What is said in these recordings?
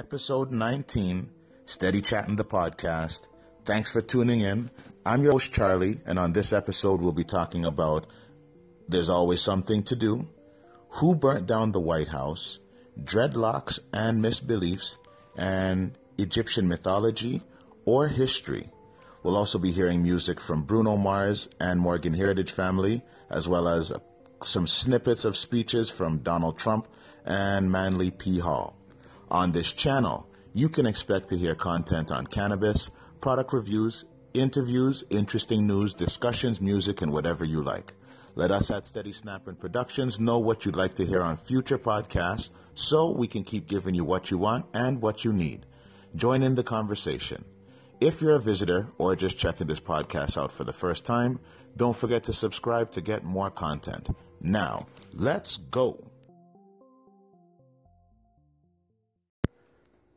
episode 19, Steady Chatting the Podcast. Thanks for tuning in. I'm your host, Charlie, and on this episode, we'll be talking about There's Always Something to Do, Who Burnt Down the White House, Dreadlocks and Misbeliefs, and Egyptian mythology or history. We'll also be hearing music from Bruno Mars and Morgan Heritage Family, as well as some snippets of speeches from Donald Trump and Manly P. Hall. On this channel, you can expect to hear content on cannabis, product reviews, interviews, interesting news, discussions, music, and whatever you like. Let us at Steady Snapping Productions know what you'd like to hear on future podcasts so we can keep giving you what you want and what you need. Join in the conversation. If you're a visitor or just checking this podcast out for the first time, don't forget to subscribe to get more content. Now, let's go.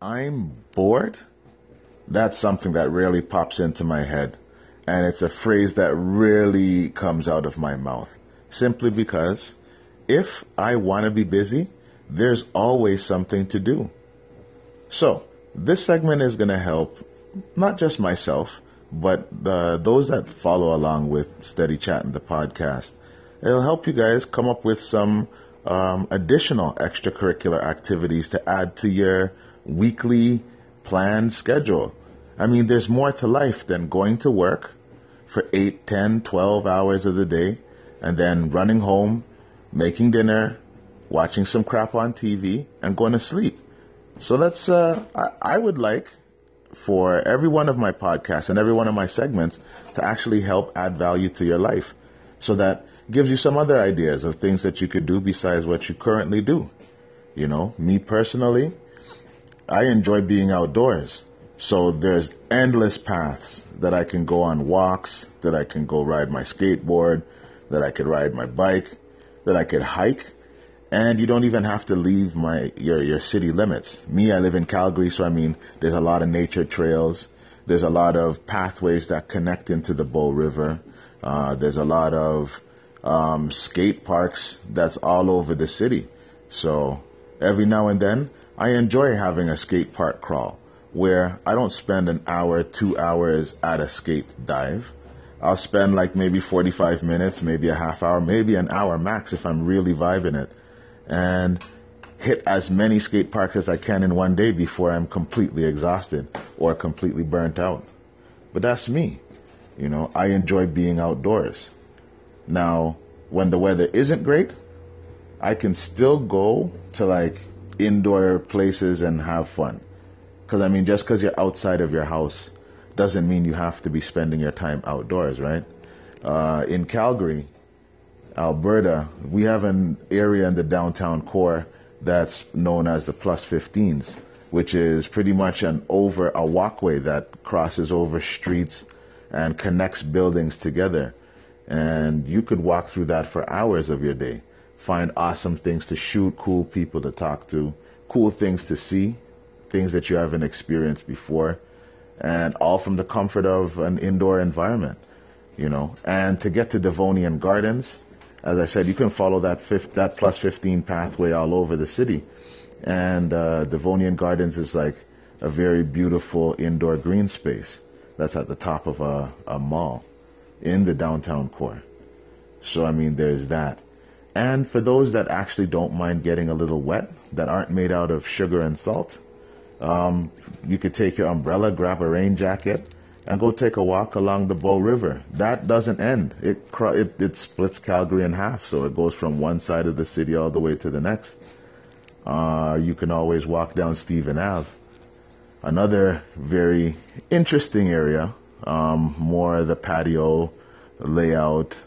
I'm bored? That's something that really pops into my head. And it's a phrase that really comes out of my mouth. Simply because if I want to be busy, there's always something to do. So, this segment is going to help not just myself, but the, those that follow along with Steady Chatting the podcast. It'll help you guys come up with some um, additional extracurricular activities to add to your weekly planned schedule. I mean, there's more to life than going to work for 8, 10, 12 hours of the day and then running home, making dinner, watching some crap on TV, and going to sleep. So let's, uh, I, I would like for every one of my podcasts and every one of my segments to actually help add value to your life so that gives you some other ideas of things that you could do besides what you currently do. You know, me personally, I enjoy being outdoors. So there's endless paths that I can go on walks, that I can go ride my skateboard, that I could ride my bike, that I could hike, and you don't even have to leave my your your city limits. Me, I live in Calgary, so I mean there's a lot of nature trails. There's a lot of pathways that connect into the Bow River. Uh, there's a lot of um, skate parks that's all over the city. So every now and then, I enjoy having a skate park crawl where I don't spend an hour, two hours at a skate dive. I'll spend like maybe 45 minutes, maybe a half hour, maybe an hour max if I'm really vibing it, and hit as many skate parks as I can in one day before I'm completely exhausted or completely burnt out. But that's me. You know, I enjoy being outdoors. Now, when the weather isn't great, I can still go to like indoor places and have fun. Because, I mean, just because you're outside of your house doesn't mean you have to be spending your time outdoors, right? Uh, in Calgary, Alberta, we have an area in the downtown core that's known as the plus 15s, which is pretty much an over a walkway that crosses over streets and connects buildings together. And you could walk through that for hours of your day find awesome things to shoot, cool people to talk to, cool things to see, things that you haven't experienced before, and all from the comfort of an indoor environment, you know. And to get to Devonian Gardens, as I said, you can follow that fifth, that plus 15 pathway all over the city. And uh, Devonian Gardens is like a very beautiful indoor green space that's at the top of a, a mall in the downtown core. So, I mean, there's that. And for those that actually don't mind getting a little wet, that aren't made out of sugar and salt, um, you could take your umbrella, grab a rain jacket, and go take a walk along the Bow River. That doesn't end. It, it, it splits Calgary in half, so it goes from one side of the city all the way to the next. Uh, you can always walk down Stephen Ave. Another very interesting area, um, more the patio layout,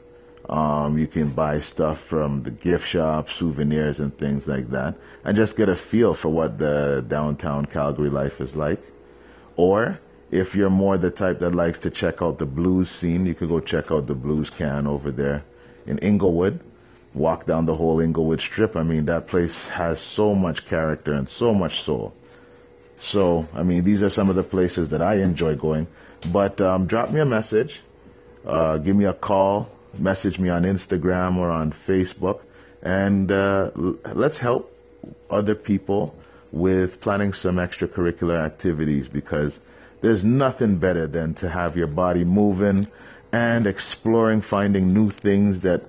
um, you can buy stuff from the gift shop, souvenirs, and things like that, and just get a feel for what the downtown Calgary life is like. Or if you're more the type that likes to check out the blues scene, you could go check out the blues can over there in Inglewood. Walk down the whole Inglewood strip. I mean, that place has so much character and so much soul. So, I mean, these are some of the places that I enjoy going. But um, drop me a message, uh, give me a call, message me on Instagram or on Facebook, and uh, let's help other people with planning some extracurricular activities because there's nothing better than to have your body moving and exploring, finding new things that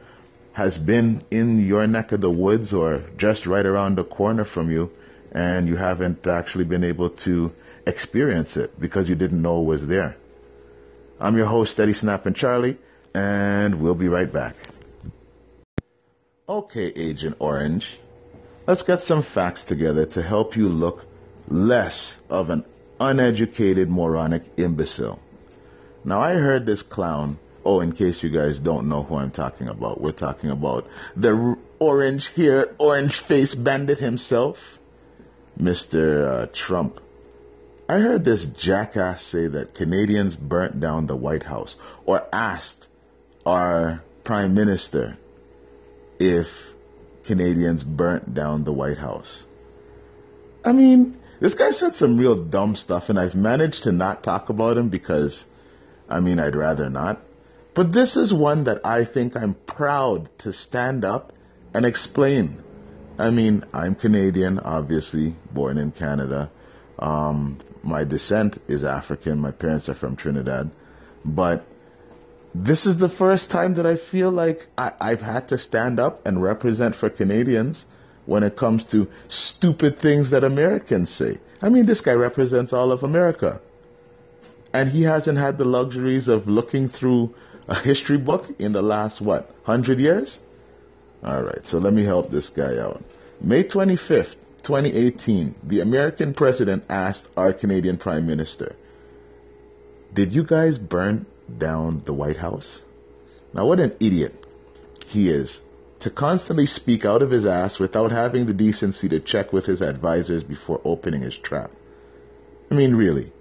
has been in your neck of the woods or just right around the corner from you and you haven't actually been able to experience it because you didn't know it was there. I'm your host, Steady Snapping Charlie, and we'll be right back. Okay, Agent Orange, let's get some facts together to help you look less of an uneducated, moronic imbecile. Now, I heard this clown. Oh, in case you guys don't know who I'm talking about, we're talking about the orange haired, orange faced bandit himself, Mr. Uh, Trump. I heard this jackass say that Canadians burnt down the White House or asked our Prime Minister if Canadians burnt down the White House. I mean, this guy said some real dumb stuff, and I've managed to not talk about him because, I mean, I'd rather not. But this is one that I think I'm proud to stand up and explain. I mean, I'm Canadian, obviously, born in Canada. Um, my descent is African. My parents are from Trinidad. But this is the first time that I feel like I, I've had to stand up and represent for Canadians when it comes to stupid things that Americans say. I mean, this guy represents all of America. And he hasn't had the luxuries of looking through a history book in the last, what, 100 years? All right, so let me help this guy out. May 25th, 2018, the American president asked our Canadian prime minister, Did you guys burn down the White House? Now, what an idiot he is to constantly speak out of his ass without having the decency to check with his advisors before opening his trap. I mean, really.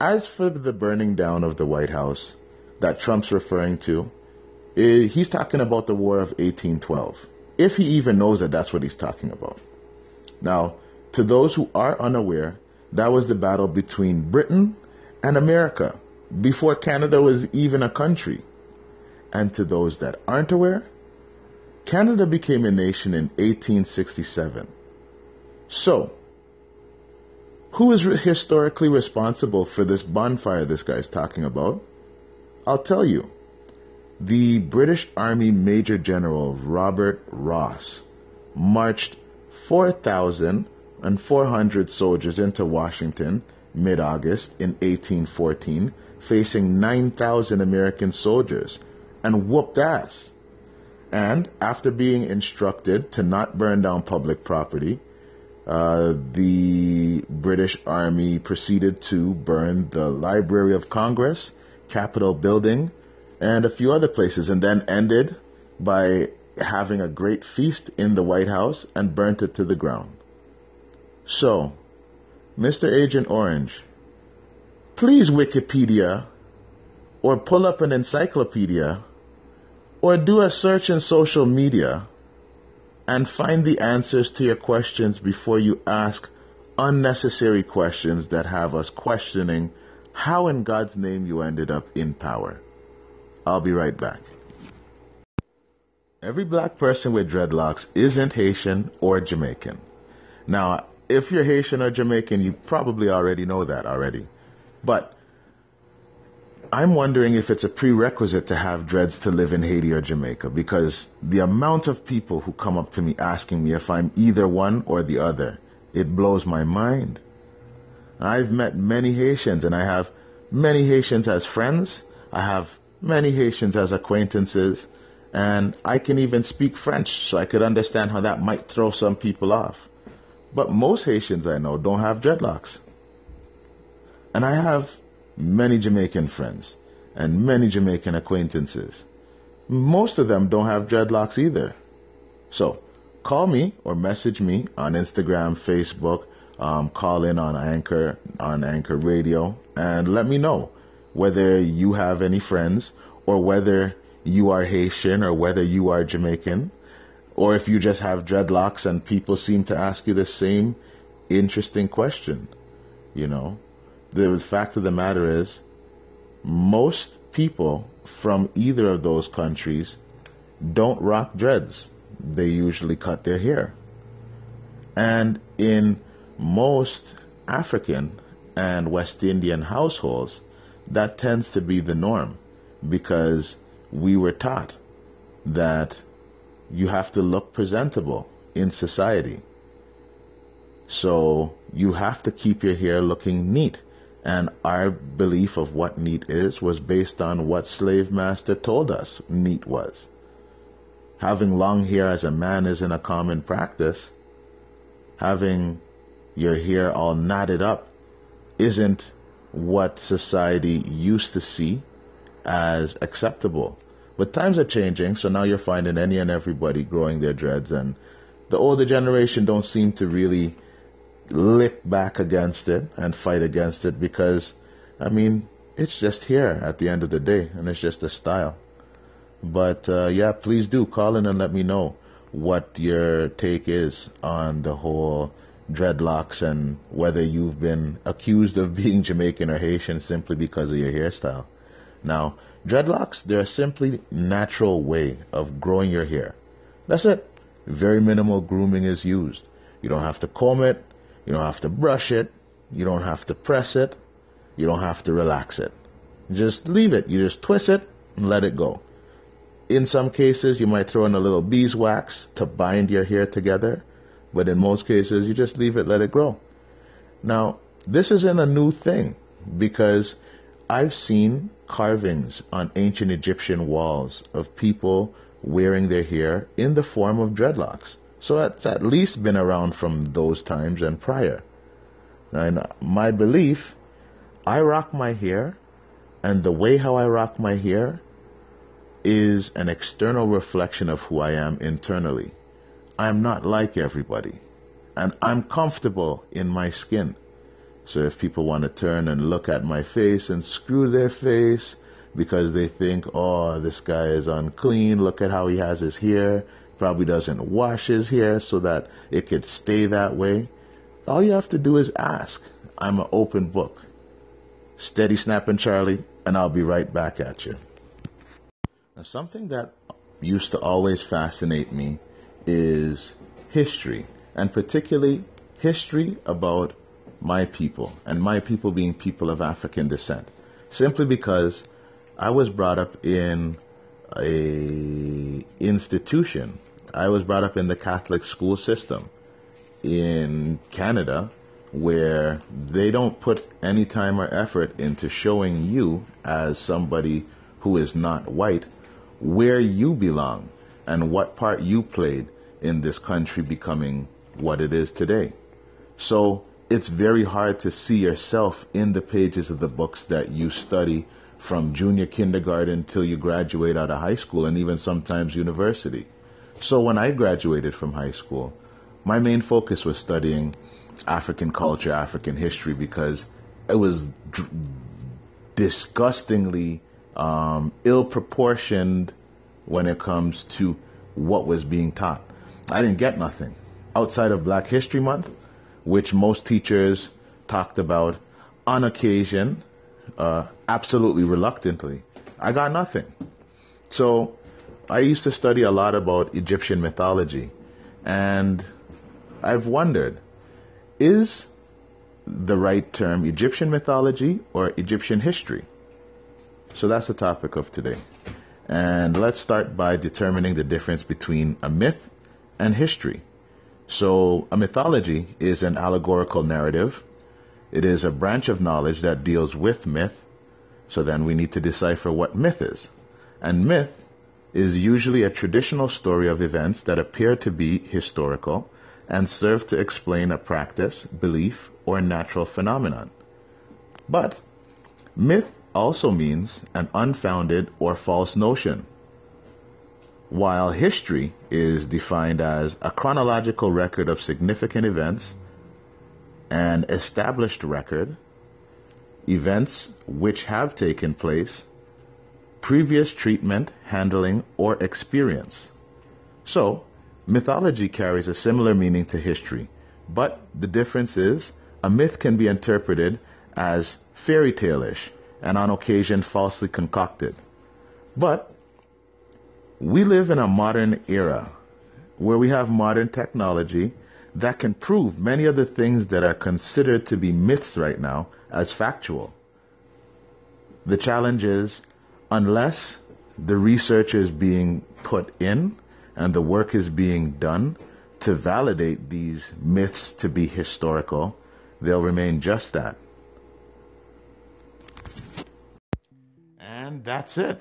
As for the burning down of the White House that Trump's referring to, eh, he's talking about the War of 1812, if he even knows that that's what he's talking about. Now, to those who are unaware, that was the battle between Britain and America before Canada was even a country. And to those that aren't aware, Canada became a nation in 1867. So, who is historically responsible for this bonfire this guy's talking about? I'll tell you. The British Army Major General Robert Ross marched 4,400 soldiers into Washington mid August in 1814, facing 9,000 American soldiers, and whooped ass. And after being instructed to not burn down public property, uh, the British Army proceeded to burn the Library of Congress, Capitol Building, and a few other places, and then ended by having a great feast in the White House and burnt it to the ground. So, Mr. Agent Orange, please Wikipedia or pull up an encyclopedia or do a search in social media and find the answers to your questions before you ask unnecessary questions that have us questioning how in God's name you ended up in power. I'll be right back. Every black person with dreadlocks isn't Haitian or Jamaican. Now, if you're Haitian or Jamaican, you probably already know that already. But I'm wondering if it's a prerequisite to have dreads to live in Haiti or Jamaica because the amount of people who come up to me asking me if I'm either one or the other, it blows my mind. I've met many Haitians and I have many Haitians as friends. I have many Haitians as acquaintances and I can even speak French so I could understand how that might throw some people off. But most Haitians I know don't have dreadlocks. And I have many Jamaican friends and many Jamaican acquaintances. Most of them don't have dreadlocks either. So call me or message me on Instagram, Facebook, um, call in on Anchor, on Anchor Radio, and let me know whether you have any friends or whether you are Haitian or whether you are Jamaican or if you just have dreadlocks and people seem to ask you the same interesting question, you know the fact of the matter is, most people from either of those countries don't rock dreads. They usually cut their hair. And in most African and West Indian households, that tends to be the norm because we were taught that you have to look presentable in society. So you have to keep your hair looking neat. And our belief of what neat is was based on what slave master told us neat was. Having long hair as a man isn't a common practice. Having your hair all knotted up isn't what society used to see as acceptable. But times are changing, so now you're finding any and everybody growing their dreads, and the older generation don't seem to really lick back against it and fight against it because, I mean, it's just here at the end of the day, and it's just a style. But uh, yeah, please do call in and let me know what your take is on the whole dreadlocks and whether you've been accused of being Jamaican or Haitian simply because of your hairstyle. Now, dreadlocks, they're a simply natural way of growing your hair. That's it. Very minimal grooming is used. You don't have to comb it. You don't have to brush it. You don't have to press it. You don't have to relax it. Just leave it. You just twist it and let it go. In some cases, you might throw in a little beeswax to bind your hair together, but in most cases, you just leave it, let it grow. Now, this isn't a new thing because I've seen carvings on ancient Egyptian walls of people wearing their hair in the form of dreadlocks. So it's at least been around from those times and prior. And my belief, I rock my hair, and the way how I rock my hair is an external reflection of who I am internally. I'm not like everybody, and I'm comfortable in my skin. So if people want to turn and look at my face and screw their face because they think, oh, this guy is unclean, look at how he has his hair, probably doesn't wash his hair so that it could stay that way. All you have to do is ask. I'm an open book. Steady snapping, Charlie, and I'll be right back at you. Now, something that used to always fascinate me is history, and particularly history about my people, and my people being people of African descent, simply because I was brought up in a institution. I was brought up in the Catholic school system in Canada where they don't put any time or effort into showing you as somebody who is not white where you belong and what part you played in this country becoming what it is today. So it's very hard to see yourself in the pages of the books that you study from junior kindergarten till you graduate out of high school and even sometimes university. So when I graduated from high school, my main focus was studying African culture, African history, because it was disgustingly um, ill proportioned when it comes to what was being taught. I didn't get nothing outside of Black History Month which most teachers talked about on occasion, uh, absolutely reluctantly. I got nothing. So I used to study a lot about Egyptian mythology, and I've wondered is the right term Egyptian mythology or Egyptian history? So that's the topic of today. And let's start by determining the difference between a myth and history. So, a mythology is an allegorical narrative. It is a branch of knowledge that deals with myth. So, then we need to decipher what myth is. And myth is usually a traditional story of events that appear to be historical and serve to explain a practice, belief, or natural phenomenon. But myth also means an unfounded or false notion while history is defined as a chronological record of significant events, an established record, events which have taken place, previous treatment, handling, or experience. So, mythology carries a similar meaning to history, but the difference is a myth can be interpreted as fairy tale-ish and on occasion falsely concocted. But we live in a modern era where we have modern technology that can prove many of the things that are considered to be myths right now as factual. The challenge is, unless the research is being put in and the work is being done to validate these myths to be historical, they'll remain just that. And that's it.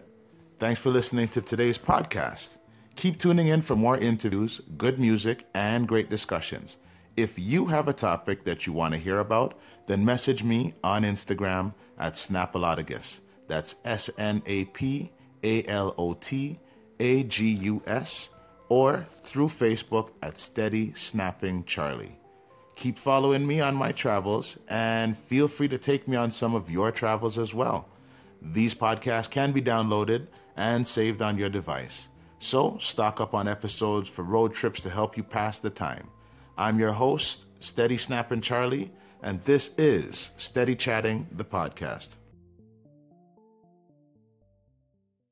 Thanks for listening to today's podcast. Keep tuning in for more interviews, good music, and great discussions. If you have a topic that you want to hear about, then message me on Instagram at Snapalotagus. That's S N A P A L O T A G U S, or through Facebook at Steady Snapping Charlie. Keep following me on my travels and feel free to take me on some of your travels as well. These podcasts can be downloaded and saved on your device. So stock up on episodes for road trips to help you pass the time. I'm your host, Steady Snapping Charlie, and this is Steady Chatting, the podcast.